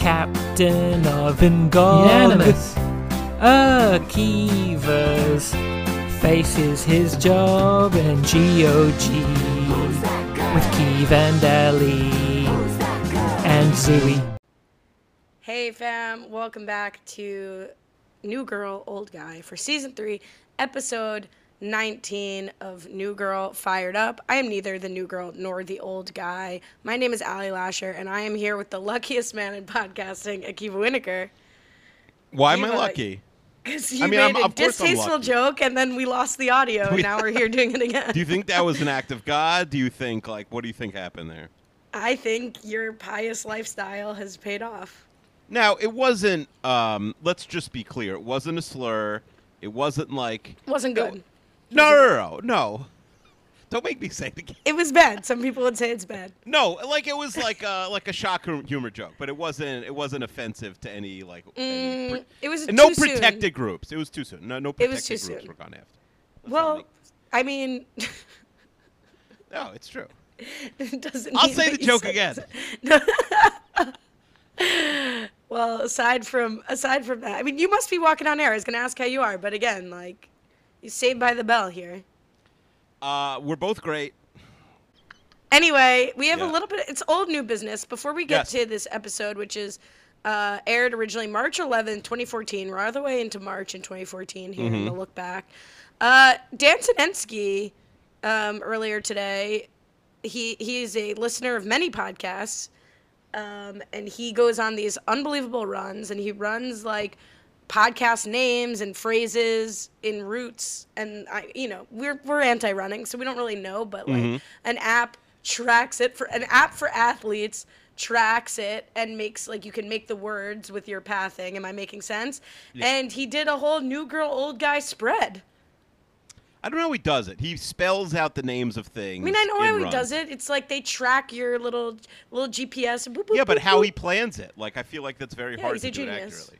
captain of Unanimous. Akiva's faces his job in GOG with Keeve and Ellie and Zooey. Hey fam, welcome back to New Girl, Old Guy for season three, episode 19 of New Girl Fired Up. I am neither the new girl nor the old guy. My name is Ali Lasher, and I am here with the luckiest man in podcasting, Akiva Winokur. Why am I lucky? Because you I mean, made I'm- a of course I'm distasteful joke, and then we lost the audio, and now we're here doing it again. Do you think that was an act of God? Do you think like what do you think happened there? I think your pious lifestyle has paid off. Now it wasn't. Um, let's just be clear. It wasn't a slur. It wasn't like Wasn't good. No, no, no, no. Don't make me say it again. It was bad. Some people would say it's bad. No, like it was like a like a shock humor joke, but it wasn't. It wasn't offensive to any like. any Mm, pre- it was no too soon. protected groups. It was too soon. No, no It protected was too groups soon. were gone after. Let's Well, I mean, no, it's true. it doesn't. I'll say the joke again. Well, aside from aside from that, I mean, you must be walking on air. I was gonna ask how you are, but again, like, you saved by the bell here. Uh, we're both great. Anyway, we have Yeah. a little bit. It's old new business. Before we get Yes. to this episode, which is uh, aired originally March 11, 2014. We're all the way into March in 2014 here in the look back. Uh, Dan Tanensky, um, earlier today, he he is a listener of many podcasts, um, and he goes on these unbelievable runs, and he runs like podcast names and phrases in roots and I you know we're we're anti-running so we don't really know but like mm-hmm. an app tracks it for an app for athletes tracks it and makes like you can make the words with your pathing. Am I making sense? And he did a whole new girl old guy spread. I don't know how he does it. He spells out the names of things. I mean I know how he does it. It's like they track your little little GPS boop, boop, Yeah, but boop, how he plans it, like I feel like that's very Yeah, hard to do it accurately.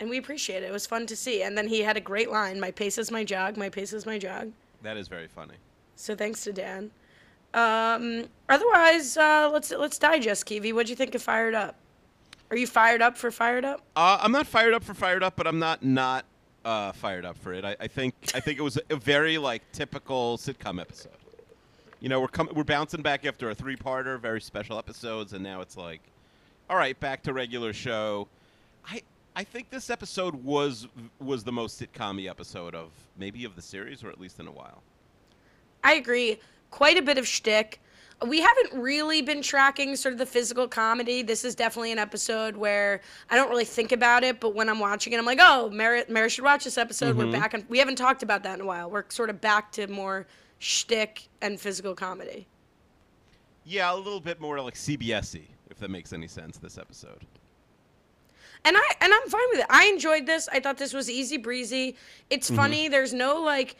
And we appreciate it it was fun to see and then he had a great line my pace is my jog my pace is my jog That is very funny. So thanks to Dan. Um, otherwise, uh, let's let's digest Kiwi. What'd you think of Fired Up? Are you fired up for Fired Up? Uh, I'm not fired up for fired up, but I'm not not uh, fired up for it. I, I think I think it was a very like typical sitcom episode. You know, we're coming, we're bouncing back after a three-parter, very special episodes, and now it's like, all right, back to regular show. I I think this episode was was the most sitcom episode of maybe of the series, or at least in a while. I agree. Quite a bit of shtick. We haven't really been tracking sort of the physical comedy. This is definitely an episode where I don't really think about it, but when I'm watching it, I'm like, oh, Mary, Mary should watch this episode. We're mm-hmm. back, and we haven't talked about that in a while. We're sort of back to more shtick and physical comedy. Yeah, a little bit more like CBS-y, if that makes any sense. This episode. And I and I'm fine with it. I enjoyed this. I thought this was easy breezy. It's Mm-hmm. funny. There's no like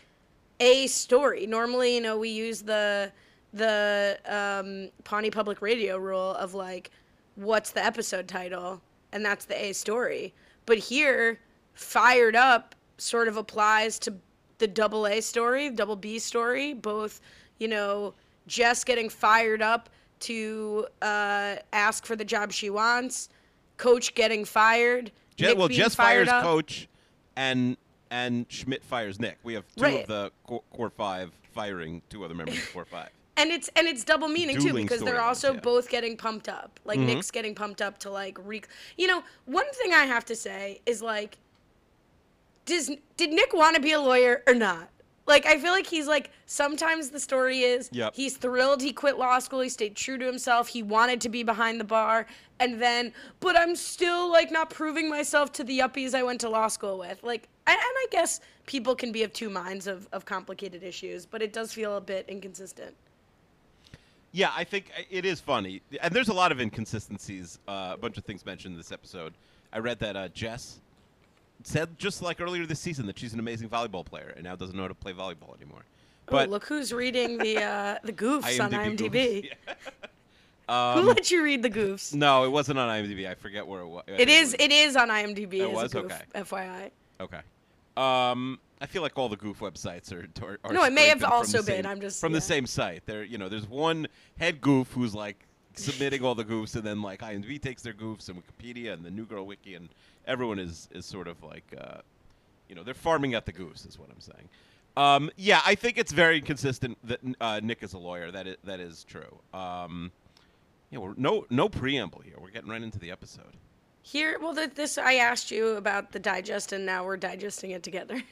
a story. Normally, you know, we use the the um, Pawnee Public Radio rule of like, what's the episode title, and that's the A story. But here, fired up sort of applies to the double A story, double B story. Both, you know, Jess getting fired up to uh, ask for the job she wants, Coach getting fired. Je- Nick well, Jess fires up. coach, and and Schmidt fires Nick. We have two Right. of the core, core five firing two other members of core five. and it's and it's double meaning too because they're also yeah. Mm-hmm. both getting pumped up. Like Nick's getting pumped up to like re. You know, one thing I have to say is like, does did Nick want to be a lawyer or not? Like I feel like he's like sometimes the story is Yep. he's thrilled he quit law school, he stayed true to himself, he wanted to be behind the bar, and then but I'm still like not proving myself to the yuppies I went to law school with. Like and, and I guess people can be of two minds of, of complicated issues, but it does feel a bit inconsistent. Yeah, I think it is funny, and there's a lot of inconsistencies. Uh, a bunch of things mentioned in this episode. I read that uh, Jess said just like earlier this season that she's an amazing volleyball player and now doesn't know how to play volleyball anymore. But oh, look who's reading the uh, the goofs on IMDb IMDb. goofs. Yeah. Who Um, let you read the goofs? no, it wasn't on IMDb. I forget where it was. It is. It is on IMDb. It as was? a goof, Okay. FYI. Okay. Um, I feel like all the goof websites are. are, are No, it may have also been, same- I'm just- from yeah. the same site. There, you know, there's one head goof who's like submitting all the goofs, and then like IMDb takes their goofs, and Wikipedia, and the New Girl Wiki, and everyone is is sort of like, uh, you know, they're farming out the goofs, is what I'm saying. Um, yeah, I think it's very consistent that uh, Nick is a lawyer. That is, that is true. Um, yeah, we're, no no preamble here. We're getting right into the episode. Here, well, th- this I asked you about the digest, and now we're digesting it together.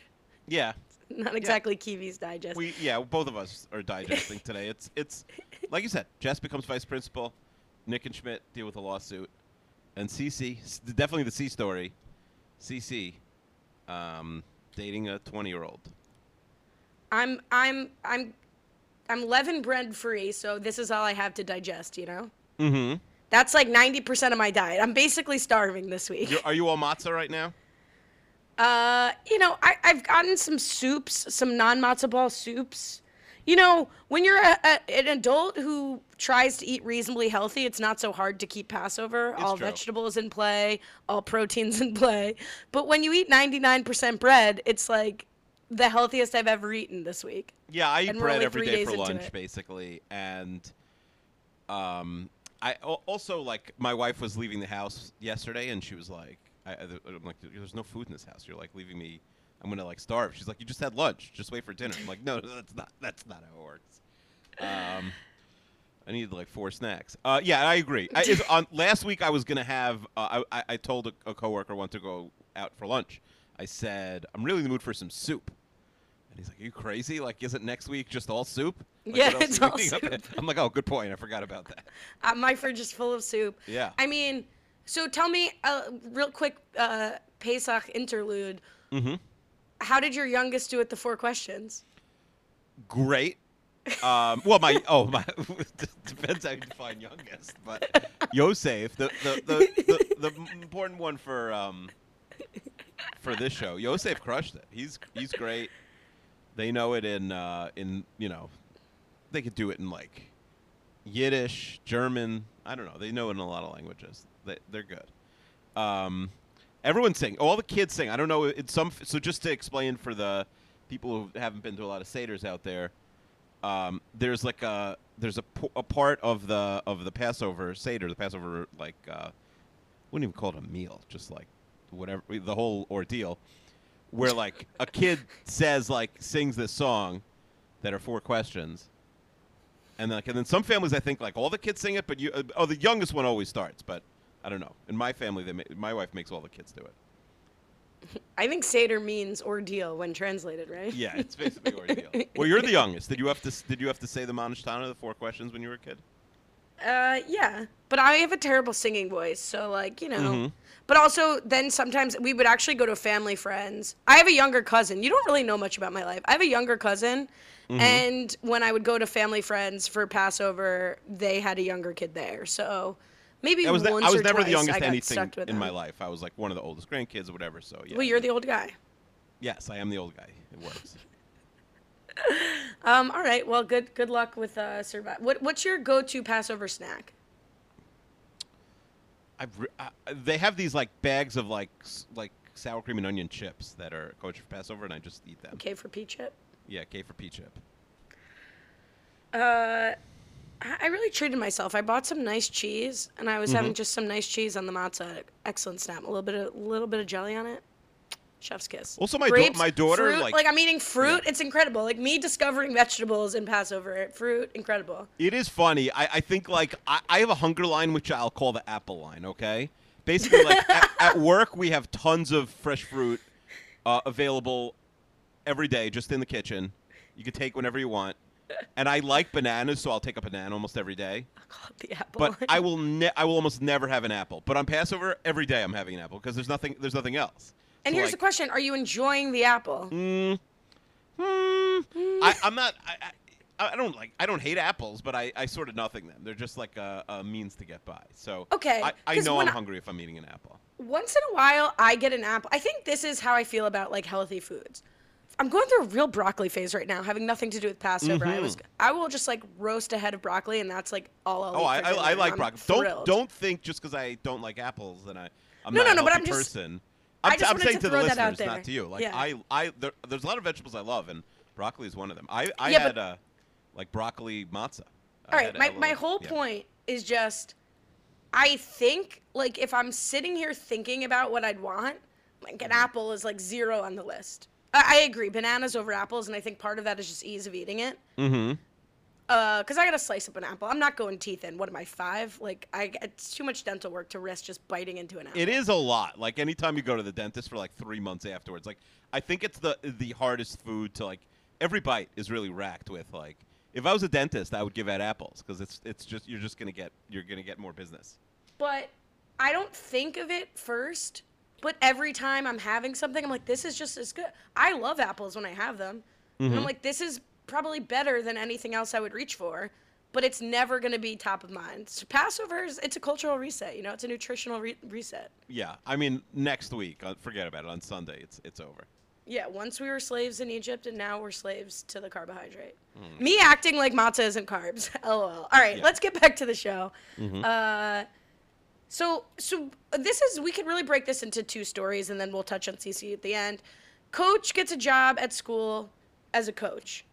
Yeah, Not exactly Kiwi's digest. we yeah both of us are digesting today. It's it's like you said. Jess becomes vice principal. Nick and Schmidt deal with a lawsuit, and Cece definitely the C story. Cece um, dating a twenty year old. I'm I'm I'm I'm leaven bread free, so this is all I have to digest. You know, Mm-hmm. that's like ninety percent of my diet. I'm basically starving this week. You're, are you all matzah right now? Uh, you know, I, I've gotten some soups, some non matzo ball soups. You know, when you're a, a, an adult who tries to eat reasonably healthy, it's not so hard to keep Passover. It's all true. vegetables in play, all proteins in play. But when you eat 99% bread, it's like the healthiest I've ever eaten this week. Yeah, I eat And bread every day for lunch, basically, and um, I also like my wife was leaving the house yesterday, and she was like, I, "I'm like, there's no food in this house. You're like leaving me. I'm gonna like starve." She's like, "You just had lunch. Just wait for dinner." I'm like, "No, that's not. That's not how it works." Um, I needed like four snacks. Uh, yeah, I agree. I, it's, on last week, I was gonna have. Uh, I, I- told a, a coworker want to go out for lunch. I said, "I'm really in the mood for some soup." And he's like, "Are you crazy? Like, isn't next week just all soup?" Like, Yeah, it's all soup. I'm like, "Oh, good point. I forgot about that." Uh, my fridge is full of soup. Yeah. I mean, so tell me a real quick uh, Pesach interlude. Mm-hmm. How did your youngest do at the four questions? Great. Um, well, my oh my depends how you define youngest, but Yosef, the the, the, the, the important one for um, for this show, Yosef crushed it. He's he's great. They know it in uh, in you know, they could do it in like Yiddish, German. I don't know. They know it in a lot of languages. They they're good. Um, everyone sing. All the kids sing. I don't know. It's some. So just to explain for the people who haven't been to a lot of seders out there, um, there's like a there's a, a part of the of the Passover seder, the Passover like uh, wouldn't even call it a meal, just like whatever the whole ordeal, where like a kid says like sings this song, that are four questions. And like, and then some families, I think, like all the kids sing it, but you, uh, oh, the youngest one always starts. But I don't know. In my family, they ma- my wife makes all the kids do it. I think Seder means ordeal when translated, right? Yeah, it's basically ordeal. well, you're the youngest. Did you have to did you have to say the Manishtana, the four questions, when you were a kid? Uh, yeah. But I have a terrible singing voice, so like you know. Mhm. But also, then sometimes we would actually go to family friends. I have a younger cousin. You don't really know much about my life. I have a younger cousin, Mm-hmm. and when I would go to family friends for Passover, they had a younger kid there. So maybe I was once I was or never the youngest I got anything in my life. I was like one of the oldest grandkids or whatever. So yeah. Well, you're the old guy. Yes, I am the old guy. It works. Um, all right. Well, good good luck with uh, survive. What what's your go-to Passover snack? I've re- uh, they have these like bags of like s- like sour cream and onion chips that are kosher for Passover, and I just eat them. Okay for pea chip. Yeah, K for P chip. Uh, I really treated myself. I bought some nice cheese, and I was Mm-hmm. having just some nice cheese on the matzah. Excellent snap. A little bit of little bit of jelly on it. Chef's kiss. Also, my da- Grapes, my daughter, fruit, like- I'm eating fruit. Yeah. It's incredible. Like me discovering vegetables in Passover. Fruit, incredible. It is funny. I, I think like I, I have a hunger line, which I'll call the apple line. Okay, basically like at, at work we have tons of fresh fruit uh, available every day, just in the kitchen. You can take whenever you want. And I like bananas, so I'll take a banana almost every day. I'll call it the apple. But I will ne- I will almost never have an apple. But on Passover, every day I'm having an apple because there's nothing there's nothing else. and So, here's like, the question: Are you enjoying the apple? Mm, hmm, I, I'm not. I, I, I don't like. I don't hate apples, but I, I sort of nothing them. They're just like a, a means to get by. So Okay, I, I know I'm hungry if I'm eating an apple. Once in a while, I get an apple. I think this is how I feel about like healthy foods. I'm going through a real broccoli phase right now, having nothing to do with Passover. I was, I will just like roast a head of broccoli, and that's like all I'll Mm-hmm. Oh, I, I, I like I'm broccoli. thrilled. Don't don't think just because I don't like apples that I I'm No, not no, a no, but I'm just- person. I I'm, just I'm saying to to, the listeners, out there. not to you. Like Yeah. I I there, there's a lot of vegetables I love, and broccoli is one of them. I I Yeah, had but- uh, like broccoli matzah. All right, my, my whole yeah. point is just I think like if I'm sitting here thinking about what I'd want, like an apple is like zero on the list. I, agree, bananas over apples, and I think part of that is just ease of eating it. Mm-hmm. Uh, cause I gotta slice up an apple. I'm not going teeth in. What am I five? Like I, it's too much dental work to risk just biting into an apple. It is a lot. Like anytime you go to the dentist for like three months afterwards, like I think it's the the hardest food to like. Every bite is really racked with like. If I was a dentist, I would give out apples because it's it's just you're just gonna get you're gonna get more business. But I don't think of it first. But every time I'm having something, I'm like, this is just as good. I love apples when I have them. And I'm like, this is probably better than anything else I would reach for. But it's never going to be top of mind. So Passover's, it's a cultural reset. You know, it's a nutritional re- reset. Yeah, I mean next week, uh, forget about it. On Sunday, it's it's over. Yeah, once we were slaves in Egypt, and now we're slaves to the carbohydrate. Me acting like matzah isn't carbs. LOL. All right, Yeah. let's get back to the show. Uh, so, so this is we could really break this into two stories, and then we'll touch on Cece at the end. Coach gets a job at school as a coach,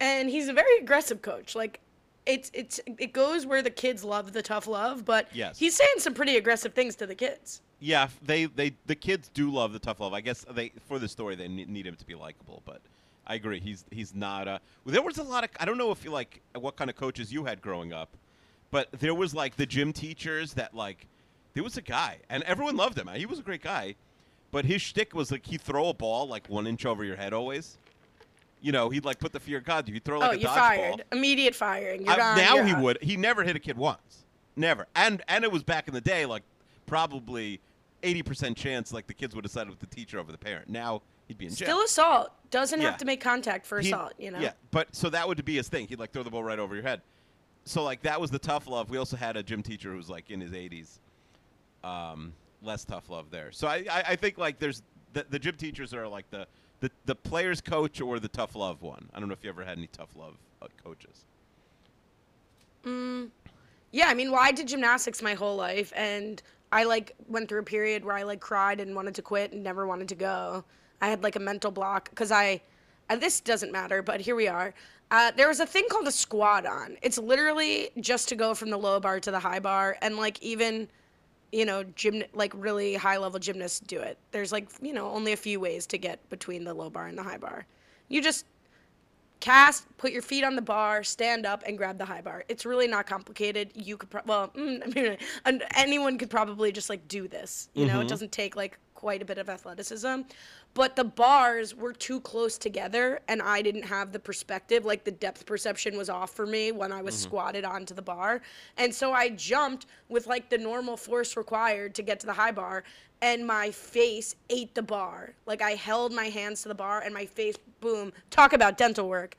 and he's a very aggressive coach. Like, it's it's it goes where the kids love the tough love, but Yes. he's saying some pretty aggressive things to the kids. Yeah, they they the kids do love the tough love. I guess they for the story they need, him to be likable, but I agree he's he's not. Uh, well, there was a lot of I don't know if you like what kind of coaches you had growing up, but there was like the gym teachers that like there was a guy and everyone loved him. He was a great guy, but his shtick was like he'd throw a ball like one inch over your head always. You know, he'd like put the fear of God. He'd throw like oh, a you're fired. Immediate firing. You're I- gone. now you're he out. would. He never hit a kid once. Never. And and it was back in the day, like probably eighty percent chance like the kids would have sided with the teacher over the parent. Now he'd be in jail. Still assault. Doesn't Yeah. have to make contact for He- assault, you know? Yeah, but so that would be his thing. He'd like throw the ball right over your head. So like that was the tough love. We also had a gym teacher who was like in his eighties. Um, less tough love there. So I, I, I think like there's the, the gym teachers are like the, the the players coach or the tough love one. I don't know if you ever had any tough love uh, coaches. Yeah, I mean, well, I did gymnastics my whole life, and I like went through a period where I like cried and wanted to quit and never wanted to go. I had like a mental block because I, and this doesn't matter, but here we are. Uh, there was a thing called a squat on. It's literally just to go from the low bar to the high bar, and like even, you know, gym like really high level gymnasts do it. There's like you know only a few ways to get between the low bar and the high bar. You just cast, put your feet on the bar, stand up, and grab the high bar. It's really not complicated. You could, pro- well, mm, I mean, anyone could probably just like do this. You know, it doesn't take like quite a bit of athleticism. But the bars were too close together, and I didn't have the perspective. Like the depth perception was off for me when I was squatted onto the bar. And so I jumped with like the normal force required to get to the high bar, and my face ate the bar. Like I held my hands to the bar, and my face, boom, talk about dental work,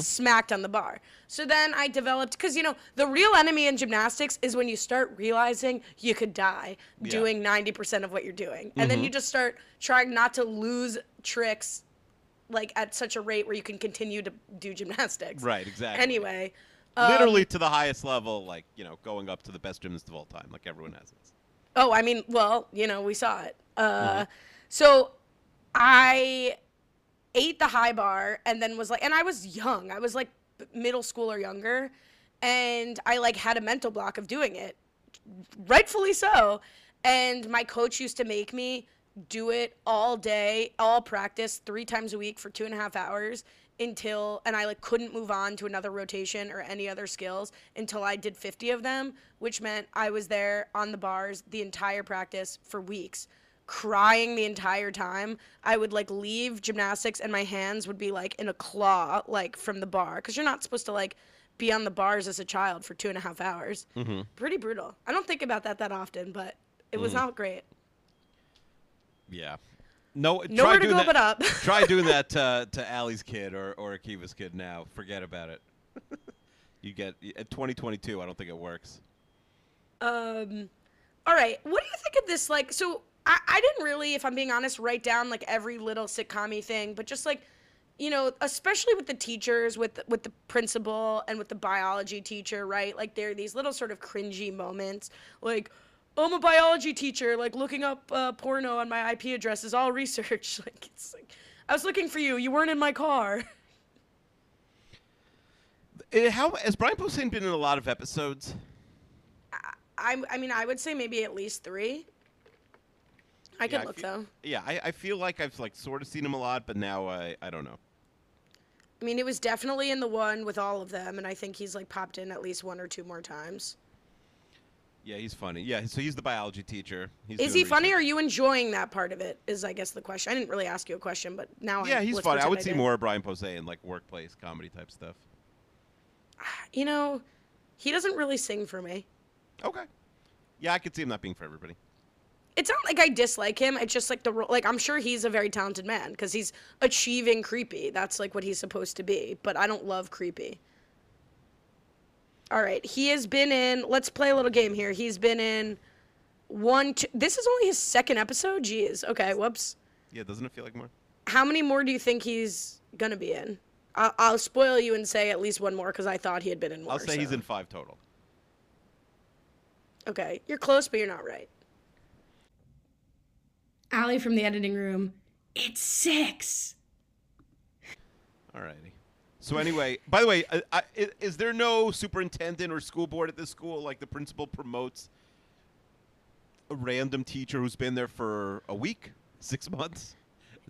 smacked on the bar. So then I developed, because you know, the real enemy in gymnastics is when you start realizing you could die Yeah. doing 90% of what you're doing. And then you just start trying not to lose tricks like at such a rate where you can continue to do gymnastics. Right, exactly. Anyway, um, Literally to the highest level, like you know, going up to the best gymnast of all time, like everyone has it. Oh, I mean, well, you know, we saw it. Uh, So I ate the high bar and then was like, and I was young. I was like middle school or younger. And I like had a mental block of doing it, rightfully so. And my coach used to make me do it all day, all practice, three times a week for two and a half hours until and I like couldn't move on to another rotation or any other skills until I did 50 of them, which meant I was there on the bars the entire practice for weeks, crying the entire time. I would like leave gymnastics and my hands would be like in a claw like from the bar because you're not supposed to like be on the bars as a child for two and a half hours. Mm-hmm. Pretty brutal. I don't think about that that often, but it was not great. Yeah. No, Nowhere try to doing go that, but up. try doing that to, to Allie's kid or, or Akiva's kid now. Forget about it. you get at 2022. I don't think it works. Um, all right. What do you think of this? Like, so I, I didn't really, if I'm being honest, write down like every little sitcom thing, but just like, you know, especially with the teachers, with with the principal and with the biology teacher, right? Like, there are these little sort of cringy moments, like. I'm a biology teacher. Like looking up uh, porno on my IP address is all research. Like it's like, I was looking for you. You weren't in my car. Eh, how has Brian Posehn been in a lot of episodes? I I mean I would say maybe at least three. I Yeah, could I look feel- though. Yeah, I, I feel like I've like sort of seen him a lot, but now I I don't know. I mean, it was definitely in the one with all of them, and I think he's like popped in at least one or two more times. Yeah, he's funny. Yeah, so he's the biology teacher. He's Is he funny? Or are you enjoying that part of it? Is I guess the question. I didn't really ask you a question, but now I Yeah, I, he's funny. I would see more of Brian Posehn in like workplace comedy type stuff. You know, he doesn't really sing for me. Okay. Yeah, I could see him not being for everybody. It's not like I dislike him. It's just like the ro- like I'm sure he's a very talented man because he's achieving creepy. That's like what he's supposed to be. But I don't love creepy. All right, he has been in. Let's play a little game here. He's been in one. Two, this is only his second episode. Jeez. Okay. Whoops. Yeah, doesn't it feel like more? How many more do you think he's gonna be in? I'll, I'll spoil you and say at least one more because I thought he had been in more. I'll say he's so- in five total. Okay, you're close, but you're not right. Allie from the editing room. It's six. Alrighty. So anyway, by the way, I, I, i- is there no superintendent or school board at this school? Like the principal promotes a random teacher who's been there for a week, six months,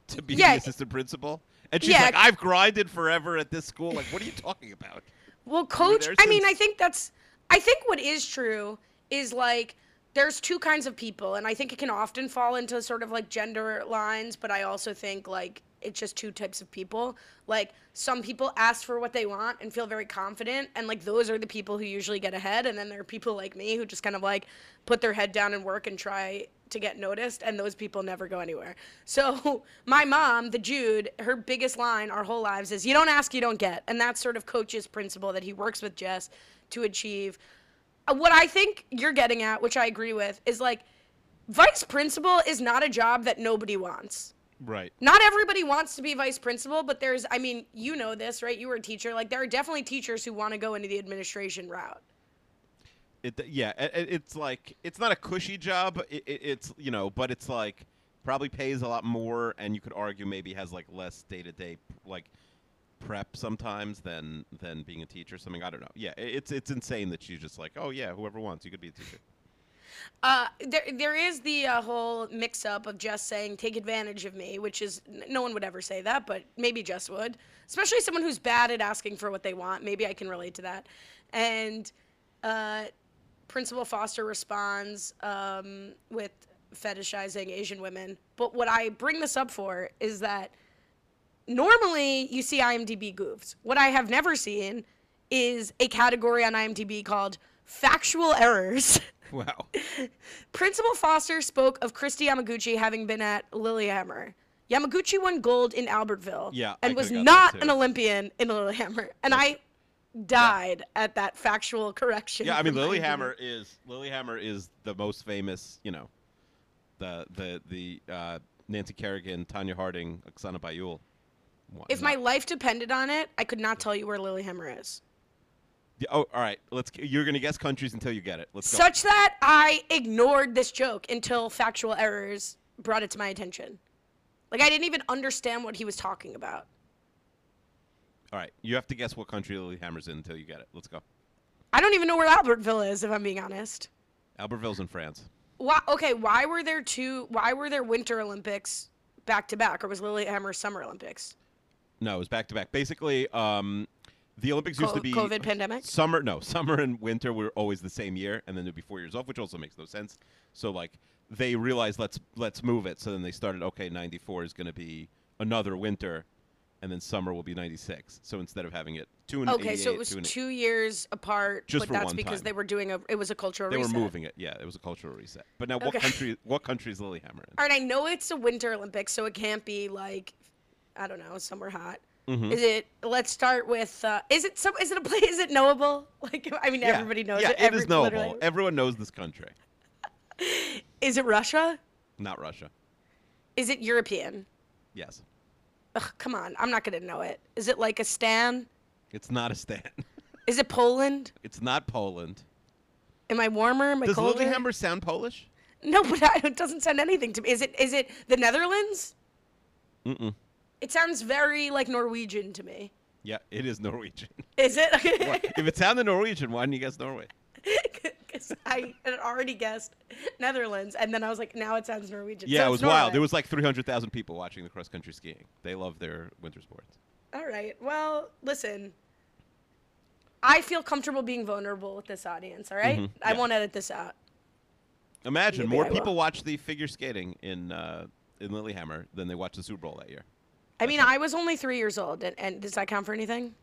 to be Yeah. the assistant principal, and she's Yeah. like, "I've grinded forever at this school." Like, what are you talking about? Well, coach, I mean, I think that's, I think what is true is like, there's two kinds of people, and I think it can often fall into sort of like gender lines, but I also think like it's just two types of people. Like, some people ask for what they want and feel very confident, and like those are the people who usually get ahead, and then there are people like me who just kind of like put their head down and work and try to get noticed, and those people never go anywhere. So, my mom, the Jude, her biggest line our whole lives is, You don't ask, you don't get. And that's sort of coach's principle that he works with Jess to achieve. Uh, What I think you're getting at, which I agree with, is like, vice principal is not a job that nobody wants. Right. Not everybody wants to be vice principal, but there's, I mean, you know this, right? You were a teacher. Like, there are definitely teachers who want to go into the administration route. It yeah, i- i- it's like it's not a cushy job. It, it, it's you know, but it's like probably pays a lot more, and you could argue maybe has like less day to day like prep sometimes than than being a teacher. or Something I don't know. Yeah, it's it's insane that she's just like, oh yeah, whoever wants, you could be a teacher. Uh, there, there is the uh, whole mix-up of just saying "take advantage of me," which is no one would ever say that, but maybe Jess would, especially someone who's bad at asking for what they want. Maybe I can relate to that. And uh, Principal Foster responds um, with fetishizing Asian women. But what I bring this up for is that normally you see IMDb goofs. What I have never seen is a category on IMDb called factual errors. Wow. Principal Foster spoke of Kristi Yamaguchi having been at Lillehammer. Yamaguchi won gold in Albertville Yeah, I and was not an. Olympian in Lillehammer. And I died at that factual correction. Yeah, I mean. Lillehammer is Lillehammer is the most famous. You know, the the the uh, Nancy Kerrigan, Tonya Harding, Oksana Bayul. If my life depended on it, I could not tell you where Lillehammer is. Oh, all right. Let's. You're gonna guess countries until you get it. Let's go. Such that I ignored this joke until factual errors brought it to my attention. Like I didn't even understand what he was talking about. All right, you have to guess what country Lillehammer's in until you get it. Let's go. I don't even know where Albertville is, if I'm being honest. Albertville's in France. Why, okay, why were there two? Why were there Winter Olympics back to back, or was Lillehammer Summer Olympics? No, it was back to back. Basically, um, the Olympics used to be COVID pandemic? Summer, no, summer and winter were always the same year, and then there'd be four years off, which also makes no sense. So like they realized let's let's move it. So then they started. Okay, ninety four is going to be another winter, and then summer will be ninety six. So instead of having it two and Okay, so it was two two years apart, Just but for that's one because time. they were doing a. It was a cultural they reset. were moving it. Yeah, it was a cultural reset. But now, what country? What country is Lillehammer in? All right, I know it's a Winter Olympics, so it can't be like, I don't know, somewhere hot. Mm-hmm. Is it? Let's start with. Uh, is it some? Is it a place? Is it knowable? Like, I mean, Yeah. everybody knows yeah, it. it Every- is knowable. literally. Everyone knows this country. Is it Russia? Not Russia. Is it European? Yes, Ugh, come on, I'm not gonna know it. Is it like a Stan? it's not a stan. Is it Poland? it's not Poland. Am I warmer? Am I Does colder? Lillehammer sound Polish? No, but I, it doesn't sound anything to me. Is it? Is it the Netherlands? Mm-mm. It sounds very like Norwegian to me. Yeah, it is Norwegian. Is it? If it sounded Norwegian, why didn't you guess Norway? because I had already guessed Netherlands, and then I was like, now it sounds Norwegian. Yeah, So it was wild. There was like 300,000 people watching the cross country skiing. They love their winter sports. All right. Well, listen. I feel comfortable being vulnerable with this audience. All right? Mhm, I yeah. won't edit this out. Imagine Maybe more people watch the figure skating in uh, in Lillehammer than they watched the Super Bowl that year. I mean, I was only three years old, and, and does that count for anything?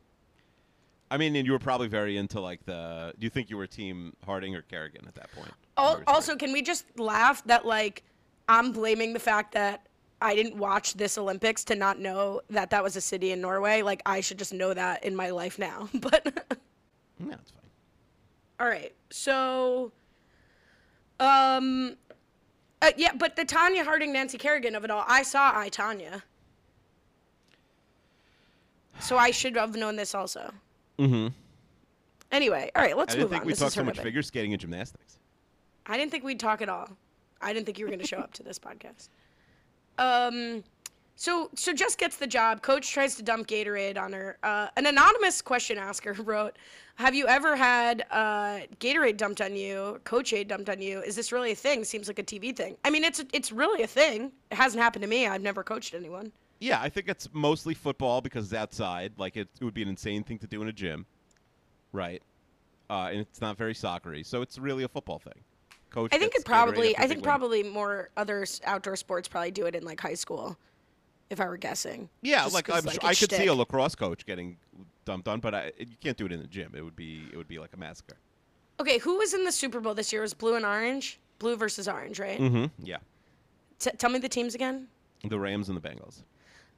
I mean, and you were probably very into like the. Do you think you were Team Harding or Kerrigan at that point? Al- Also, can we just laugh that like I'm blaming the fact that I didn't watch this Olympics to not know that that was a city in Norway? Like I should just know that in my life now. But Yeah, it's fine. all right, so um, uh, yeah, but the Tonya Harding, Nancy Kerrigan of it all, I saw I Tonya, so I should have known this also. Mm-hmm. Anyway, all right, let's move on. I didn't think we talked so much figure skating and gymnastics. I didn't think we'd talk at all. I didn't think you were going to show up to this podcast. Um, so so Jess gets the job. Coach tries to dump Gatorade on her. Uh, an anonymous question asker wrote, "Have you ever had uh, Gatorade dumped on you? Coach Aid dumped on you? Is this really a thing? Seems like a TV thing. I mean, it's it's really a thing. It hasn't happened to me. I've never coached anyone. Yeah, I think it's mostly football because it's outside. Like it, it would be an insane thing to do in a gym, right? Uh, and it's not very soccery, so it's really a football thing. Coach. I think it probably. I think probably more other outdoor sports probably do it in like high school, if I were guessing. Yeah, Just like I'm like, sure, I could see a lacrosse coach getting dumped on, but I, you can't do it in the gym. It would be it would be like a massacre. Okay, who was in the Super Bowl this year? It was blue and orange? Blue versus orange, right? Mm-hmm. Yeah, T- tell me the teams again. the Rams and the Bengals.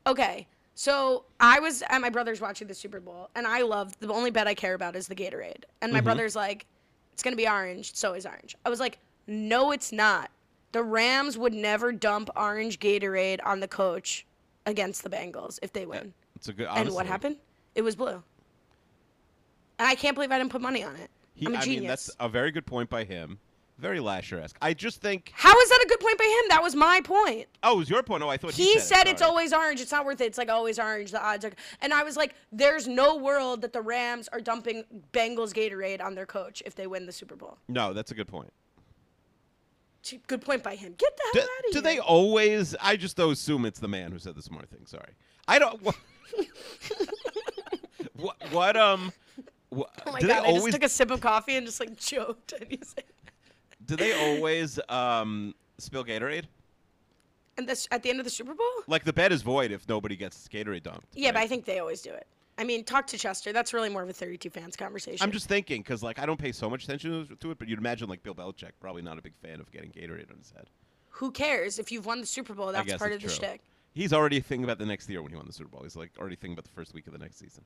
Okay, so I was at my brother's watching the Super Bowl, and I love the only bet I care about is the Gatorade. And my mm-hmm. brother's like, it's gonna be orange, so it's orange. I was like, no, it's not. The Rams would never dump orange Gatorade on the coach against the Bengals if they win. It's a good. and what happened? It was blue. And I can't believe I didn't put money on it. He, I'm a I genius. mean, that's a very good point by him. Very Lasher-esque. I just think. How is that a good point by him? That was my point. Oh, it was your point. Oh, I thought He he said it. it's Sorry. always orange. It's not worth it. It's like always orange. The odds are. And I was like, there's no world that the Rams are dumping Bengals Gatorade on their coach if they win the Super Bowl. No, that's a good point. Good point by him. Get the Do, hell out of do here. Do they always? I just though assume it's the man who said the smart thing. Sorry, I don't. What? what, what um? What, Oh my do god! I just took a sip of coffee and just like choked. And, you said- do they always um spill Gatorade? and this at the end of the Super Bowl. Like the bet is void if nobody gets Gatorade dumped. Yeah, but I think they always do it. I mean, talk to Chester. That's really more of a 32 fans conversation. I'm just thinking because like I don't pay so much attention to it, but you'd imagine like Bill Belichick probably not a big fan of getting Gatorade on his head. Who cares if you've won the Super Bowl? That's part of it's the true. shtick. He's already thinking about the next year when he won the Super Bowl. He's like already thinking about the first week of the next season.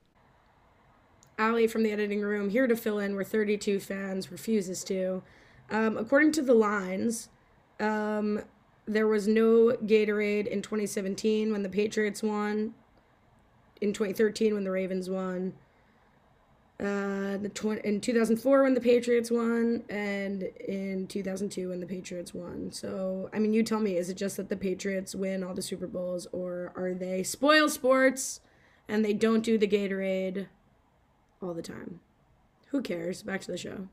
Allie from the editing room here to fill in where 32 fans refuses to. Um, according to the lines, um, there was no Gatorade in 2017 when the Patriots won. In 2013 when the Ravens won. Uh, the tw- in 2004 when the Patriots won, and in 2002 when the Patriots won. So, I mean, you tell me, is it just that the Patriots win all the Super Bowls, or are they spoil sports and they don't do the Gatorade all the time. Who cares? Back to the show.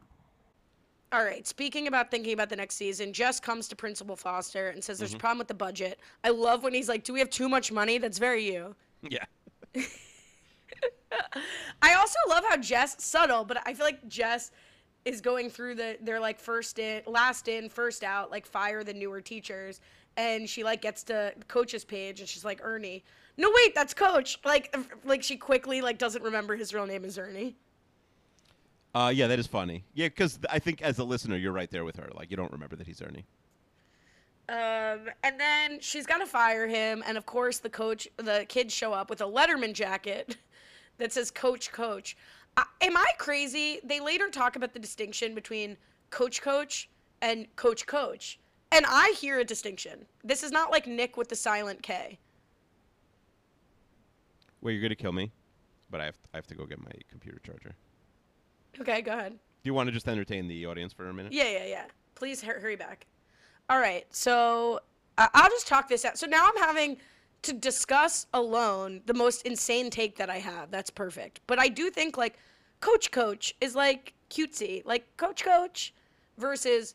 All right. Speaking about thinking about the next season, Jess comes to Principal Foster and says there's a mm-hmm. problem with the budget. I love when he's like, "Do we have too much money?" That's very you. Yeah. I also love how Jess subtle, but I feel like Jess is going through the they're like first in, last in, first out, like fire the newer teachers, and she like gets to coach's page and she's like Ernie. No wait, that's coach. Like like she quickly like doesn't remember his real name is Ernie. Uh, yeah, that is funny. Yeah, because I think as a listener, you're right there with her. Like you don't remember that he's Ernie. Um, and then she's to fire him, and of course the coach, the kids show up with a Letterman jacket that says "Coach, Coach." Uh, am I crazy? They later talk about the distinction between Coach, Coach and Coach, Coach, and I hear a distinction. This is not like Nick with the silent K. Well, you're gonna kill me, but I have I have to go get my computer charger. Okay, go ahead. Do you want to just entertain the audience for a minute? Yeah, yeah, yeah. Please hur- hurry back. All right, so uh, I'll just talk this out. So now I'm having to discuss alone the most insane take that I have. That's perfect. But I do think like Coach Coach is like cutesy. Like Coach Coach, versus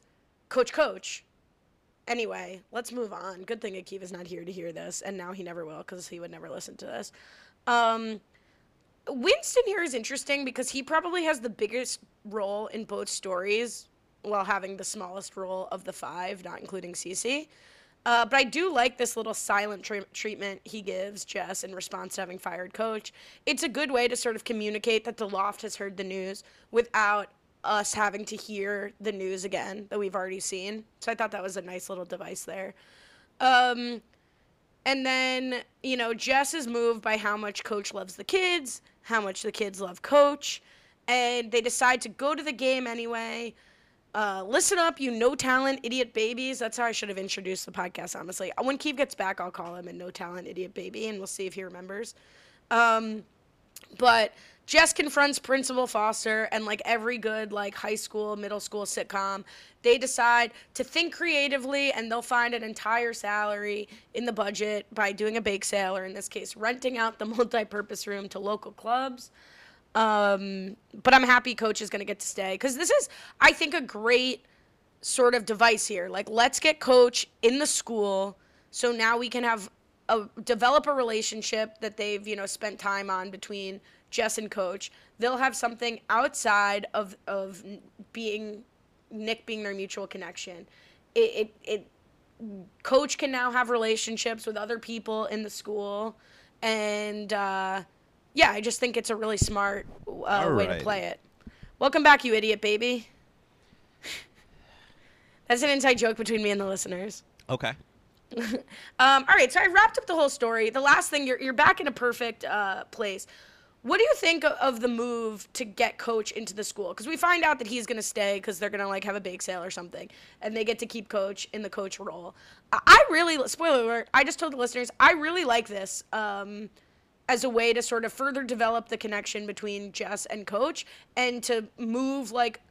coach coach. Anyway, let's move on. Good thing Akiva's not here to hear this, and now he never will because he would never listen to this. Um, Winston here is interesting because he probably has the biggest role in both stories while having the smallest role of the five, not including Cece. Uh, but I do like this little silent tre- treatment he gives Jess in response to having fired coach. It's a good way to sort of communicate that the loft has heard the news without us having to hear the news again that we've already seen. So I thought that was a nice little device there. Um, and then, you know, Jess is moved by how much coach loves the kids, how much the kids love coach, and they decide to go to the game anyway. Uh, listen up, you no talent idiot babies. That's how I should have introduced the podcast, honestly. When Keith gets back, I'll call him a no talent idiot baby, and we'll see if he remembers. Um, but Jess confronts Principal Foster, and like every good like high school, middle school sitcom, they decide to think creatively, and they'll find an entire salary in the budget by doing a bake sale, or in this case, renting out the multi-purpose room to local clubs. Um, but I'm happy Coach is going to get to stay because this is, I think, a great sort of device here. Like, let's get Coach in the school, so now we can have a develop a relationship that they've you know spent time on between Jess and Coach. They'll have something outside of of being Nick being their mutual connection. It it, it Coach can now have relationships with other people in the school, and uh, yeah, I just think it's a really smart uh, way to play it. Welcome back, you idiot baby. That's an inside joke between me and the listeners. Okay. Um, all right, so I wrapped up the whole story. The last thing, you're, you're back in a perfect uh, place. What do you think of the move to get Coach into the school? Because we find out that he's going to stay because they're going to like have a bake sale or something, and they get to keep Coach in the coach role. I, really, spoiler alert, I just told the listeners, I really like this um, as a way to sort of further develop the connection between Jess and Coach, and to move like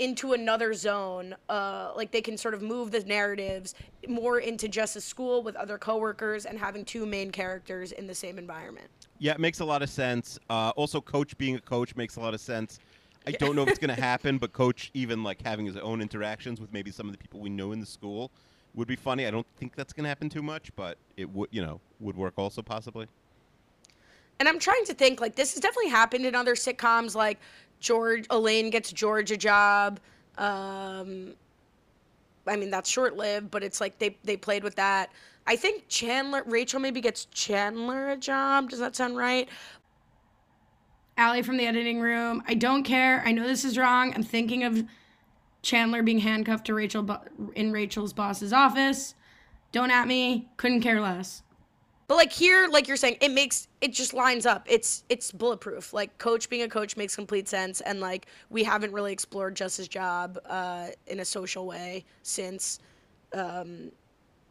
into another zone. Uh, like they can sort of move the narratives more into Jess's school with other coworkers and having two main characters in the same environment. Yeah, it makes a lot of sense. Uh, also, coach being a coach makes a lot of sense. I don't know if it's going to happen, but coach even like having his own interactions with maybe some of the people we know in the school would be funny. I don't think that's going to happen too much, but it would, you know, would work also possibly. And I'm trying to think like this has definitely happened in other sitcoms like George Elaine gets George a job. Um, I mean that's short lived, but it's like they they played with that. I think Chandler Rachel maybe gets Chandler a job. Does that sound right? Allie from the editing room. I don't care. I know this is wrong. I'm thinking of Chandler being handcuffed to Rachel bo- in Rachel's boss's office. Don't at me. Couldn't care less. But like here, like you're saying, it makes it just lines up. It's it's bulletproof. Like coach being a coach makes complete sense, and like we haven't really explored Jess's job uh, in a social way since, um,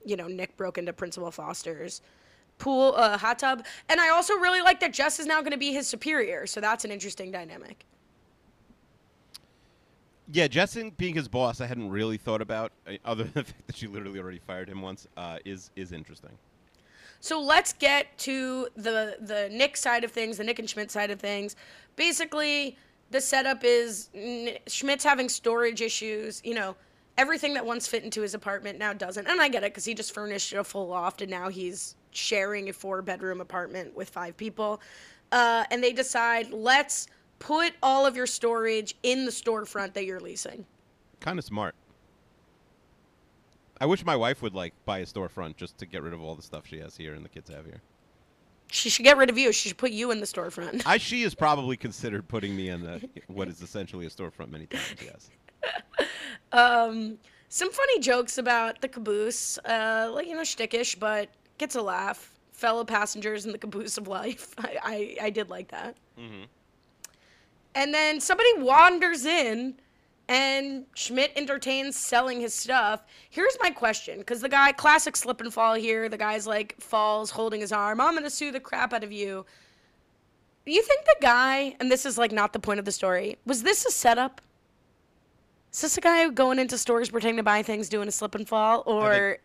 you know, Nick broke into Principal Foster's pool, uh, hot tub, and I also really like that Jess is now going to be his superior. So that's an interesting dynamic. Yeah, Jessen being his boss, I hadn't really thought about, uh, other than the fact that she literally already fired him once, uh, is is interesting. So let's get to the the Nick side of things, the Nick and Schmidt side of things. Basically, the setup is Schmidt's having storage issues. You know, everything that once fit into his apartment now doesn't. And I get it because he just furnished a full loft and now he's sharing a four bedroom apartment with five people. Uh, and they decide let's put all of your storage in the storefront that you're leasing. Kind of smart. I wish my wife would like buy a storefront just to get rid of all the stuff she has here and the kids have here. She should get rid of you. She should put you in the storefront. I she has probably considered putting me in the what is essentially a storefront many times. Yes. Um, some funny jokes about the caboose, uh, like you know, shtickish, but gets a laugh. Fellow passengers in the caboose of life. I, I, I did like that. Mhm. And then somebody wanders in, and Schmidt entertains selling his stuff. Here's my question, because the guy, classic slip and fall here. The guy's like falls, holding his arm. I'm gonna sue the crap out of you. You think the guy, and this is like not the point of the story, was this a setup? Is this a guy going into stores pretending to buy things, doing a slip and fall, or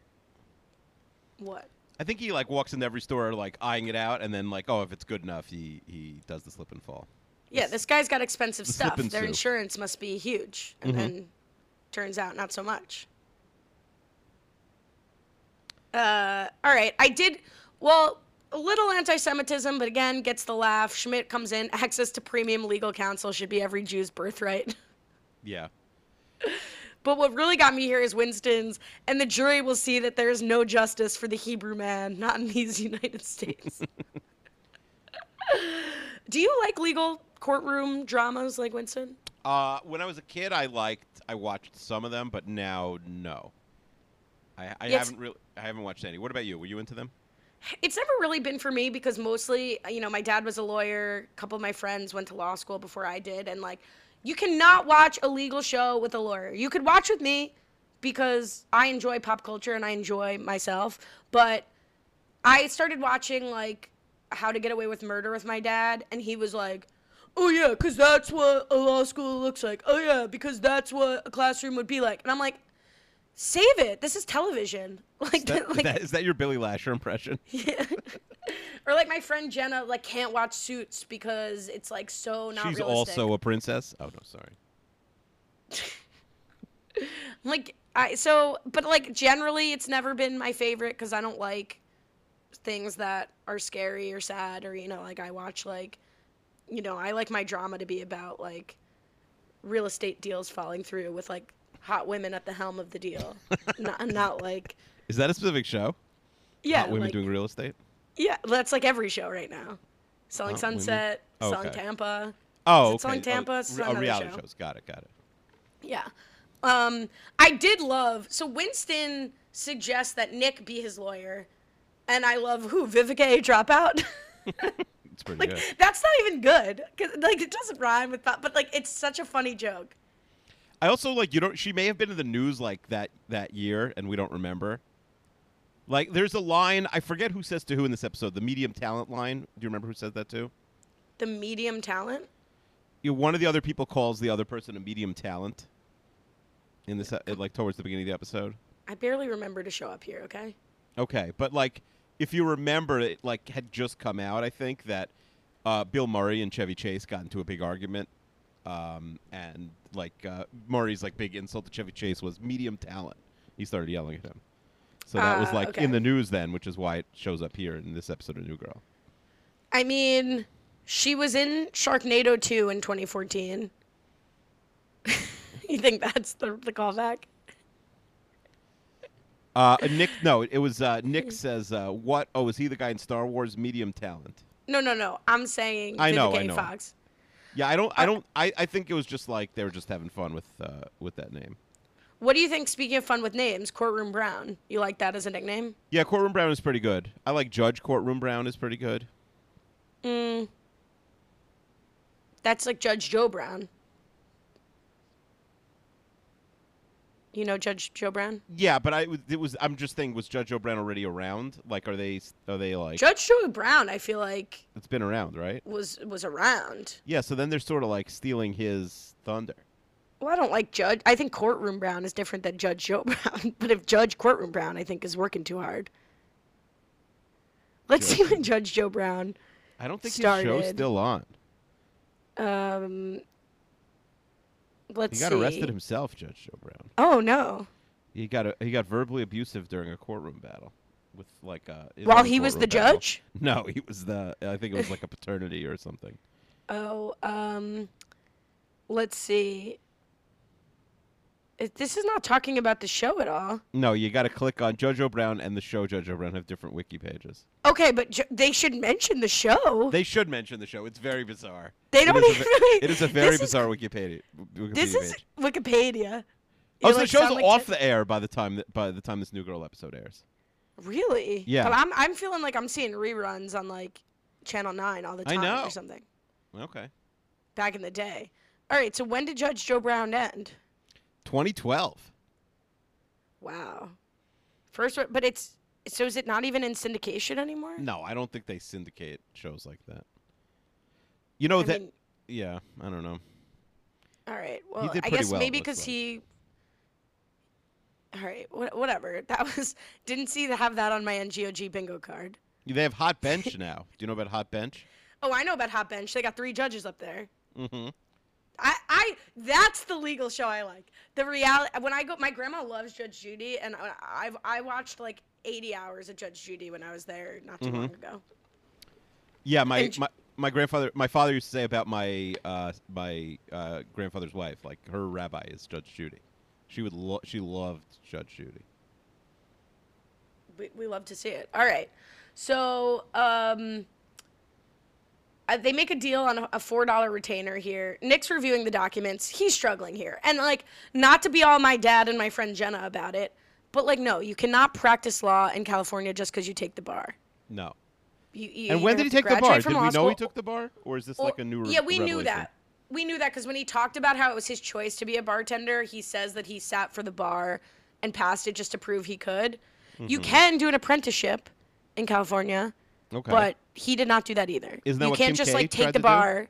what? I think he like walks into every store like eyeing it out, and then like oh if it's good enough he he does the slip and fall. Yeah, this guy's got expensive the stuff. slip and Their sue. insurance must be huge. And Mhm. then turns out not so much. Uh, all right, I did. Well, a little anti-Semitism, but again, gets the laugh. Schmidt comes in. Access to premium legal counsel should be every Jew's birthright. Yeah. But what really got me here is Winston's, and the jury will see that there is no justice for the Hebrew man, not in these United States. Do you like legal courtroom dramas like Winston? Uh, when I was a kid, I liked. I watched some of them, but now no. I, I Yes. haven't really. I haven't watched any. What about you? Were you into them? It's never really been for me because mostly, you know, my dad was a lawyer. A couple of my friends went to law school before I did, and like, you cannot watch a legal show with a lawyer. You could watch with me because I enjoy pop culture and I enjoy myself, but I started watching like How to Get Away with Murder with my dad, and he was like, "Oh yeah, because that's what a law school looks like. Oh yeah, because that's what a classroom would be like." And I'm like, "Save it. This is television." Like, That, like that, is that your Billy Lasher impression? or like my friend Jenna like can't watch Suits because it's like so not She's realistic. also a princess. Oh no, sorry. like I so but like generally it's never been my favorite because I don't like things that are scary or sad or you know like I watch like you know I like my drama to be about like real estate deals falling through with like hot women at the helm of the deal not not like Is that a specific show? yeah Hot women like- doing real estate. Yeah that's like every show right now selling women? sunset selling Okay. Tampa Oh, it okay. Selling Tampa? Oh, re- oh, another reality show. shows. Got it. Got it. Yeah. Um, I did love so Winston suggests that Nick be his lawyer, and I love who Vivica A. Dropout. It's pretty like good. that's not even good. 'Cause, like it doesn't rhyme with that, but like it's such a funny joke. I also like you don't. She may have been in the news like that that year, and we don't remember. Like, there's a line I forget who says to who in this episode. The medium talent line. Do you remember who says that to? The medium talent. You know, one of the other people calls the other person a medium talent. In this, uh, like towards the beginning of the episode. I barely remember to show up here. Okay. Okay, but like if you remember, it like had just come out. I think that uh, Bill Murray and Chevy Chase got into a big argument, um, and like uh, Murray's like big insult to Chevy Chase was medium talent. He started yelling at him. So that was Ah, like okay. in the news then, which is why it shows up here in this episode of New Girl. I mean, she was in Sharknado 2 in 2014. you think that's the, the callback? Uh, Nick, no, it was uh, Hmm. Nick says, uh, "What? Oh, is he the guy in Star Wars? Medium talent." No, no, no. I'm saying I know, I know. Fox. Yeah, I don't, I don't, I, I think it was just like they were just having fun with uh, with that name. What do you think? Speaking of fun with names, Courtroom Brown. You like that as a nickname? Yeah, Courtroom Brown is pretty good. I like Judge Courtroom Brown is pretty good. Mm. That's like Judge Joe Brown. You know Judge Joe Brown? Yeah, but I it was I'm just thinking was Judge Joe Brown already around? Like are they are they like Judge Joe Brown, I feel like it's been around, right? was was around. Yeah, so then they're sort of like stealing his thunder. Well, I don't like Judge. I think Courtroom Brown is different than Judge Joe Brown. But if Judge Courtroom Brown, I think is working too hard. Let's see when Judge Joe Brown. I don't think his show's still on. Um, let's He got see. arrested himself, Judge Joe Brown. Oh no! He got a, he got verbally abusive during a courtroom battle with like uh his While he was the battle. judge. No, he was the I think it was like a paternity or something. Oh, um, let's see. It, this is not talking about the show at all. No, you got to click on Judge Joe Brown and the show Judge Joe Brown have different wiki pages. Okay, but ju- they should mention the show. They should mention the show. It's very bizarre. They don't is a even. ve- It is a very this bizarre Wikipedia. Wikipedia Is, this is page. Wikipedia. Oh, so like, the show's sound like off the air by the time that by the time this New Girl episode airs. Really? Yeah. But I'm I'm feeling like I'm seeing reruns on like Channel Nine all the I time know. or something. Okay. Back in the day. All right. So when did Judge Joe Brown end? 2012. Wow. First, but it's so is it not even in syndication anymore? No, I don't think they syndicate shows like that. You know I that? mean- yeah, I don't know. All right. Well, I guess well, maybe because he. All right. wha- Whatever. That was didn't see to have that on my NGOG bingo card. They have Hot Bench now. Do you know about Hot Bench? Oh, I know about Hot Bench. They got three judges up there. Mm-hmm. I, I that's the legal show I like. The reality when I go my grandma loves Judge Judy and I I've, I watched like 80 hours of Judge Judy when I was there not too Mm-hmm. long ago. Yeah, my, And my my grandfather, my father used to say about my uh, my uh, grandfather's wife, like her rabbi is Judge Judy. She would lo- she loved Judge Judy. We, we love to see it. All right. So, um uh, they make a deal on a- four dollar retainer here. Nick's reviewing the documents. He's struggling here, and like, not to be all my dad and my friend Jenna about it, but like, no, you cannot practice law in California just because you take the bar. No. You, you And when did he take the bar? Did we know he took the bar, or is this or- like a new? re- yeah, we knew that. We knew that because when he talked about how it was his choice to be a bartender, he says that he sat for the bar and passed it just to prove he could. You Mm-hmm. can do an apprenticeship in California, Okay. but he did not do that either. Isn't that you what can't Kim just K like take the to do? bar.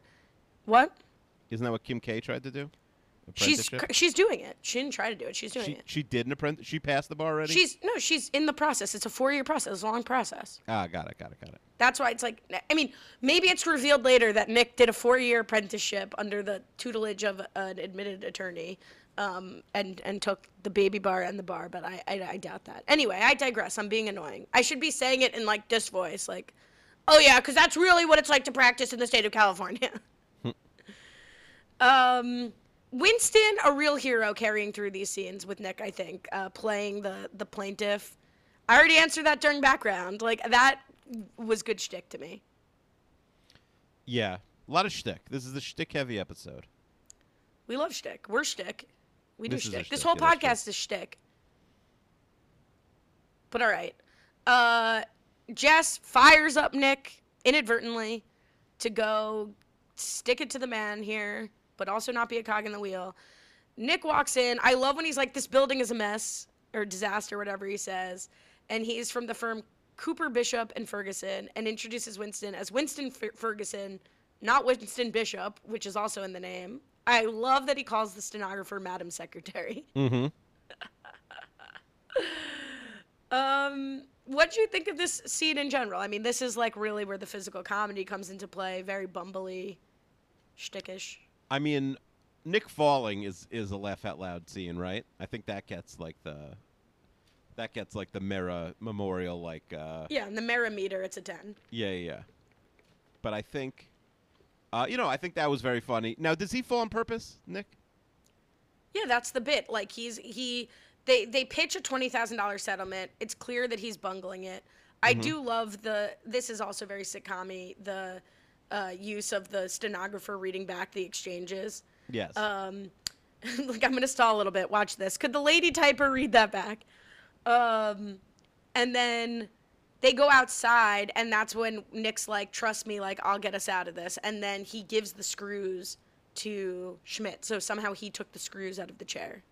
What? Isn't that what Kim K tried to do? She's she's doing it. She didn't try to do it. She's doing she it. she did an apprentice. She passed the bar already. She's no, she's in the process. It's a four year process, it's a long process. ah, got it, got it, got it. That's why it's like I mean, maybe it's revealed later that Nick did a four-year apprenticeship under the tutelage of an admitted attorney, um, and and took the baby bar and the bar. But I, I I doubt that. Anyway, I digress. I'm being annoying. I should be saying it in like this voice, like, oh yeah, because that's really what it's like to practice in the state of California. um. Winston, a real hero carrying through these scenes with Nick, I think, uh, playing the the plaintiff. I already answered that during background. Like that was good shtick to me. Yeah, a lot of shtick. This is a shtick heavy episode. We love shtick. We're shtick. We do This shtick. This shtick. whole podcast is shtick. But all right. Uh, Jess fires up Nick inadvertently to go stick it to the man here, but also not be a cog in the wheel. Nick walks in. I love when he's like, "This building is a mess" or disaster, whatever he says, and he's from the firm Cooper Bishop and Ferguson, and introduces Winston as Winston F- Ferguson, not Winston Bishop, which is also in the name. I love that he calls the stenographer Madam Secretary. Mm-hmm. Um, what do you think of this scene in general? I mean, this is like really where the physical comedy comes into play. Very bumbly, shtickish. I mean, Nick falling is is a laugh out loud scene, right? I think that gets like the that gets like the Mera Memorial, like uh, Yeah, and the Merameter, it's a ten. yeah, yeah, yeah. But I think, uh, you know, I think that was very funny. Now, does he fall on purpose, Nick? Yeah, that's the bit. Like he's he they they pitch a twenty thousand dollar settlement. It's clear that he's bungling it. I do love the. This is also very sitcom The uh, use of the stenographer reading back the exchanges. Yes. Um, like I'm gonna stall a little bit. Watch this. Could the lady typer read that back? Um, and then they go outside, and that's when Nick's like, "Trust me, like I'll get us out of this." And then he gives the screws to Schmidt. So somehow he took the screws out of the chair.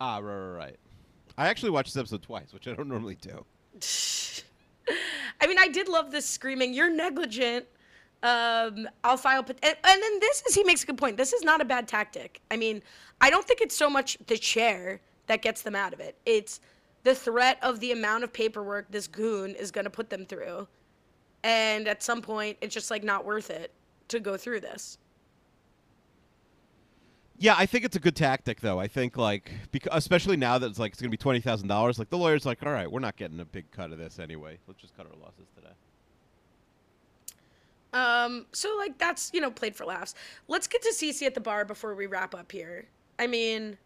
Ah, right, right, right. I actually watched this episode twice, which I don't normally do. I mean, I did love this screaming. You're negligent. Um, I'll file. Pet-. And, and then this is he makes a good point. This is not a bad tactic. I mean, I don't think it's so much the chair that gets them out of it. It's the threat of the amount of paperwork this goon is going to put them through, and at some point, it's just like not worth it to go through this. Yeah, I think it's a good tactic, though. I think like, because especially now that it's like it's gonna be twenty thousand dollars, like the lawyer's like, all right, we're not getting a big cut of this anyway. Let's just cut our losses today. Um, so like that's you know played for laughs. Let's get to Cece at the bar before we wrap up here. I mean,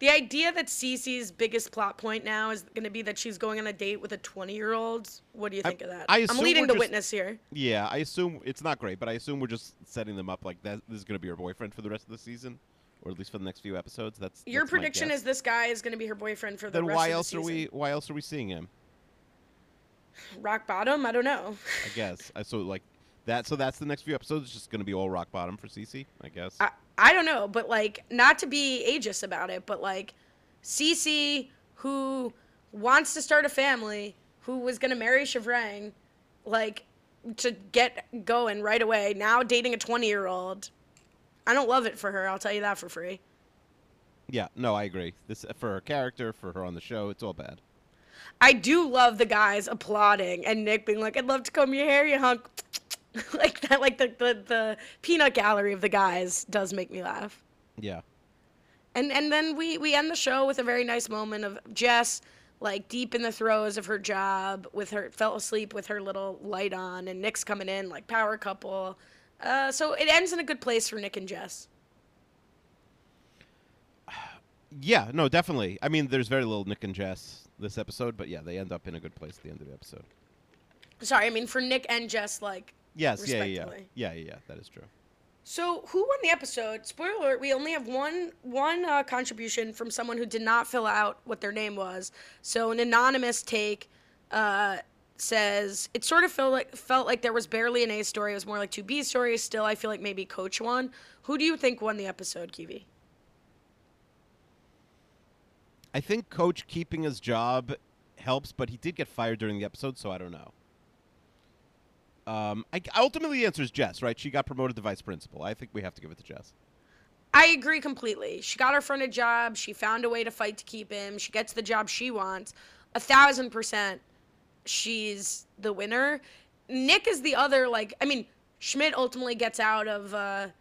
the idea that Cece's biggest plot point now is going to be that she's going on a date with a 20 year old. What do you I- think of that? I I'm assume leading the witness here. Yeah, I assume it's not great, but I assume we're just setting them up like that. This is gonna be her boyfriend for the rest of the season, or at least for the next few episodes. That's Your that's prediction is this guy is going to be her boyfriend for the Then rest why of the else are we? Why else are we seeing him? rock bottom? I don't know. I guess. I so like that. So that's the next few episodes. It's just gonna be all rock bottom for Cece. I guess. I, I don't know, but like not to be ageist about it, but like Cece who wants to start a family, who was gonna marry Shivrang, like to get going right away, now dating a twenty year old. I don't love it for her, I'll tell you that for free. yeah. No, I agree. This for her character, for her on the show, it's all bad. I do love the guys applauding and Nick being like, I'd love to comb your hair, you hunk. like that, like the, the the peanut gallery of the guys does make me laugh. Yeah. And and then we we end the show with a very nice moment of Jess like deep in the throes of her job with her fell asleep with her little light on and Nick's coming in like power couple. Uh, so it ends in a good place for Nick and Jess. Yeah, no, definitely. I mean, there's very little Nick and Jess this episode, but yeah, they end up in a good place at the end of the episode. Sorry, I mean for Nick and Jess like Yes, yeah, yeah, yeah, yeah, yeah. That is true. So, who won the episode? Spoiler alert, we only have one one uh, contribution from someone who did not fill out what their name was. So, an anonymous take uh, says it sort of felt like felt like there was barely an A story. It was more like two B stories. Still, I feel like maybe Coach won. Who do you think won the episode, Kiwi? I think Coach keeping his job helps, but he did get fired during the episode, so I don't know. Um, I, ultimately, the answer is Jess, right? She got promoted to vice principal. I think we have to give it to Jess. I agree completely. She got her friend a job. She found a way to fight to keep him. She gets the job she wants. A thousand percent, she's the winner. Nick is the other. Like, I mean, Schmidt ultimately gets out of a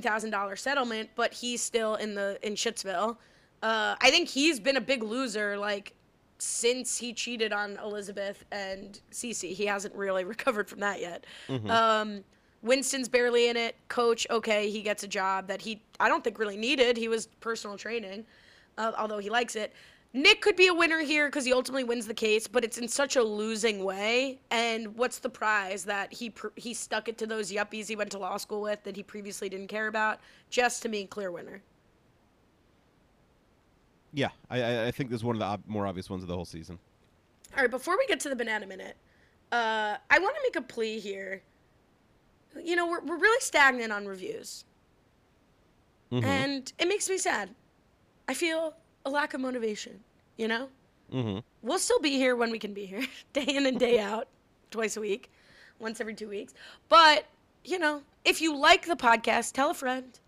thousand dollar settlement, but he's still in the in Shitsville. Uh, I think he's been a big loser. Like since he cheated on Elizabeth and Cece, he hasn't really recovered from that yet. Um, Winston's barely in it. Coach, okay, he gets a job that he I don't think really needed. He was personal training, uh, although he likes it. Nick could be a winner here because he ultimately wins the case, but it's in such a losing way. And what's the prize that he pr- he stuck it to those yuppies he went to law school with that he previously didn't care about? Just to me, clear winner. Yeah, I, I, think this is one of the ob- more obvious ones of the whole season. All right, before we get to the banana minute, uh, I want to make a plea here. You know, we're, we're really stagnant on reviews. Mhm. And it makes me sad. I feel a lack of motivation, you know? Mm-hmm. We'll still be here when we can be here, day in and day out, twice a week, once every two weeks. But, you know, if you like the podcast, tell a friend,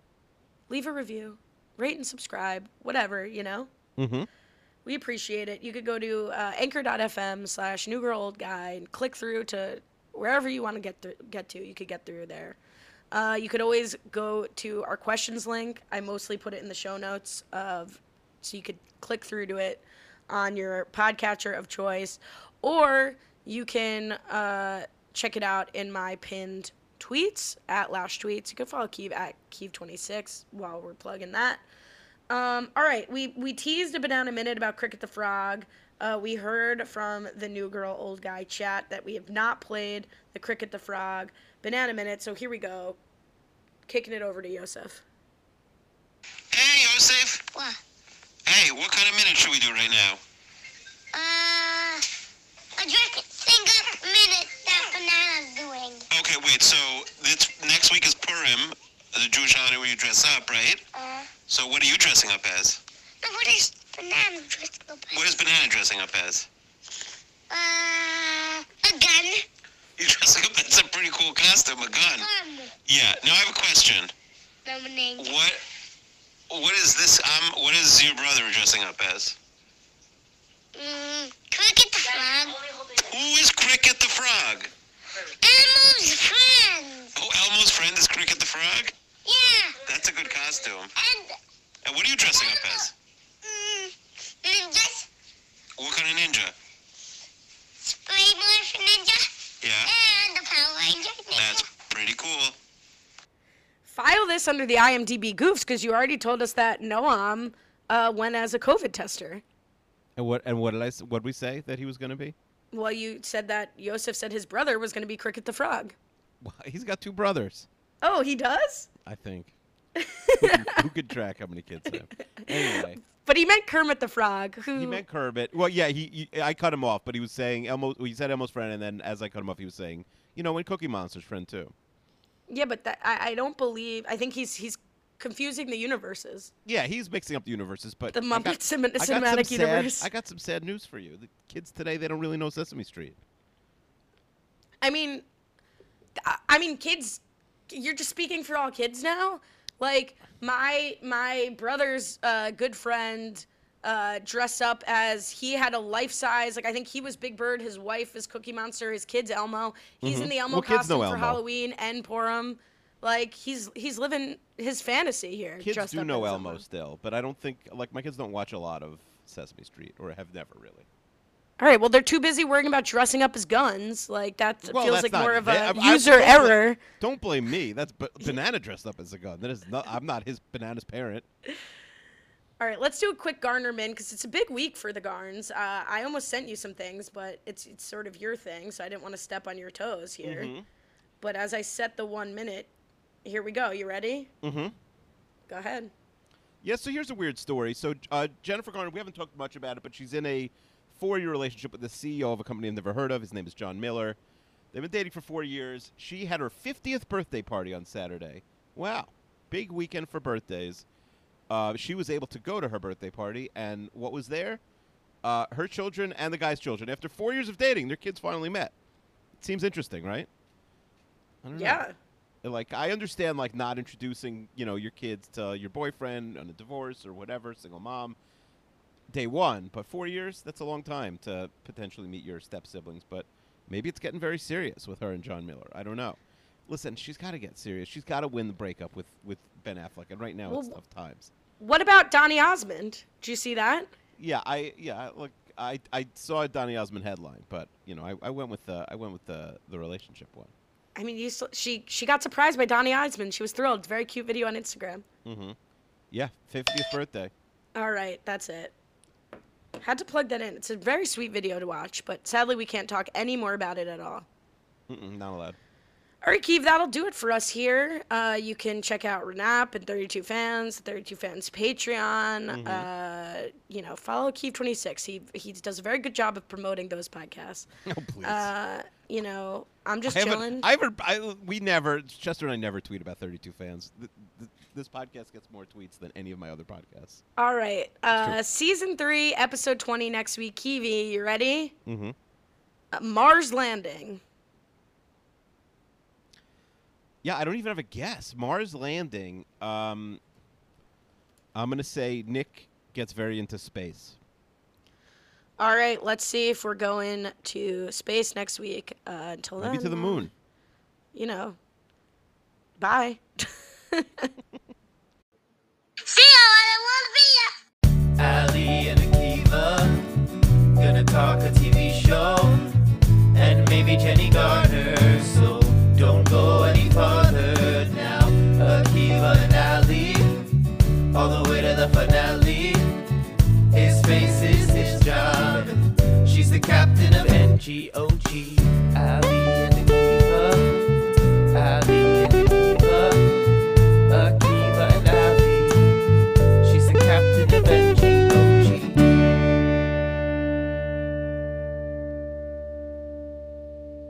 leave a review, rate and subscribe, whatever, you know? Mm-hmm. We appreciate it. You could go to uh, anchor.fm slash new girl old guy and click through to wherever you want to get th- get to. You could get through there. Uh, you could always go to our questions link. I mostly put it in the show notes of, so you could click through to it on your podcatcher of choice, or you can uh, check it out in my pinned tweets at Lash Tweets. You can follow Keeve at Keeve26 while we're plugging that. Um, all right, we we teased a banana minute about Cricket the Frog. Uh, we heard from the new girl, old guy chat that we have not played the Cricket the Frog banana minute. So here we go, kicking it over to. Yosef. What? Hey, what kind of minute should we do right now? Uh, a drink finger minute that banana's doing. Okay, wait. So this next week is Purim, the Jewish holiday where you dress up, right? Uh, So what are you dressing up as? now what is banana dressing up What is Banana dressing up as? Uh, a gun. You're dressing up? That's a pretty cool costume. A gun. Gun. Yeah. Now I have a question. What? What is this? Um. What is your brother dressing up as? Mm, cricket the frog. Who is Cricket the Frog? Elmo's friends. Oh, Elmo's friend is Cricket the Frog. Yeah. That's a good costume. And, And what are you dressing up as? mm, ninjas. What kind of ninja? Spray Morph Ninja. Yeah. And the Power Ranger Ninja. That's pretty cool. File this under the IMDb goofs because you already told us that Noam uh, went as a COVID tester. And what and what did I what we say that he was going to be? Well, you said that Yosef said his brother was going to be Cricket the Frog. Well, he's got two brothers, Oh, he does? I think. who, can, who could track how many kids have? Anyway, But he meant Kermit the Frog, who he meant Kermit. Well, yeah, he, he I cut him off, but he was saying Elmo. He said Elmo's friend, and then as I cut him off, he was saying, you know, and Cookie Monster's friend too. Yeah, but that, I, I don't believe. I think he's he's confusing the universes. Yeah, he's mixing up the universes, but The I got- Muppet cin- I got some cinematic sad- universe. I got some sad news for you. The kids today, they don't really know Sesame Street. I mean, I- I mean, kids. You're just speaking for all kids now. Like my my brother's uh, good friend uh, dress up as he had a life size. Like I think he was Big Bird, his wife is Cookie Monster, his kid's Elmo. He's in the Elmo Mm-hmm. Well, costume for Elmo. Halloween and Purim. Like he's he's living his fantasy here. Kids do know Elmo still, but I don't think like my kids don't watch a lot of Sesame Street or have never really. All right, well they're too busy worrying about dressing up as guns. Like that Well, feels like more of I- a I- user don't bla- error. Don't blame me. That's b- banana dressed up as a gun. That is not. I'm not his banana's parent. All right, let's do a quick Garnerman because it's a big week for the Garns. Uh, I almost sent you some things, but it's it's sort of your thing, so I didn't want to step on your toes here. Mm-hmm. But as I set the one minute, here we go. You ready? Mm-hmm. Go ahead. Yeah, so here's a weird story. So uh, Jennifer Garner, we haven't talked much about it, but she's in a four-year relationship with the CEO of a company I've never heard of. His name is John Miller. They've been dating for four years. She had her 50th birthday party on Saturday. Wow, big weekend for birthdays. Uh, she was able to go to her birthday party, and what was there? Uh, her children and the guy's children. After four years of dating, their kids finally met. It seems interesting, right? I don't know. Yeah. like I understand like not introducing you know your kids to your boyfriend on a divorce or whatever, single mom, day one. But four years that's a long time to potentially meet your step siblings. But maybe it's getting very serious with her and John Miller. I don't know. Listen, she's got to get serious. She's got to win the breakup with with Ben Affleck, and right now it's tough times. What about Donny Osmond? Did you see that? Yeah, I yeah look. I, I saw a Donny Osmond headline, but you know I, I went with the I went with the the relationship one. I mean, you s- she she got surprised by Donny Osmond. She was thrilled. Very cute video on Instagram. Mm-hmm. Yeah, 50th birthday. All right, that's it. Had to plug that in. It's a very sweet video to watch, but sadly we can't talk any more about it at all. Mm-mm, not allowed. All right, Keith, that'll do it for us here. Uh, you can check out Renap and 32 Fans, 32 Fans Patreon. Uh, you know, follow Keeve26. He he does a very good job of promoting those podcasts. Oh please. Uh, you know, I'm just I chilling. I haven't. I, we never. Chester and I never tweet about 32 fans. Th- th- this podcast gets more tweets than any of my other podcasts. All right, uh, season three, episode 20 next week. Kiwi, you ready? Mm-hmm. Uh, Mars landing. Yeah, I don't even have a guess. Mars landing. Um, I'm gonna say Nick gets very into space. All right, let's see if we're going to space next week. Uh, until then. Maybe then, to the moon. You know. Bye. See ya, I don't want to be ya. Ali and Akiva gonna talk a TV show and maybe Jenny Garner. So don't go any farther now. Akiva and Ali, all the way to the finale. His face is his job. She's the captain of NGOG.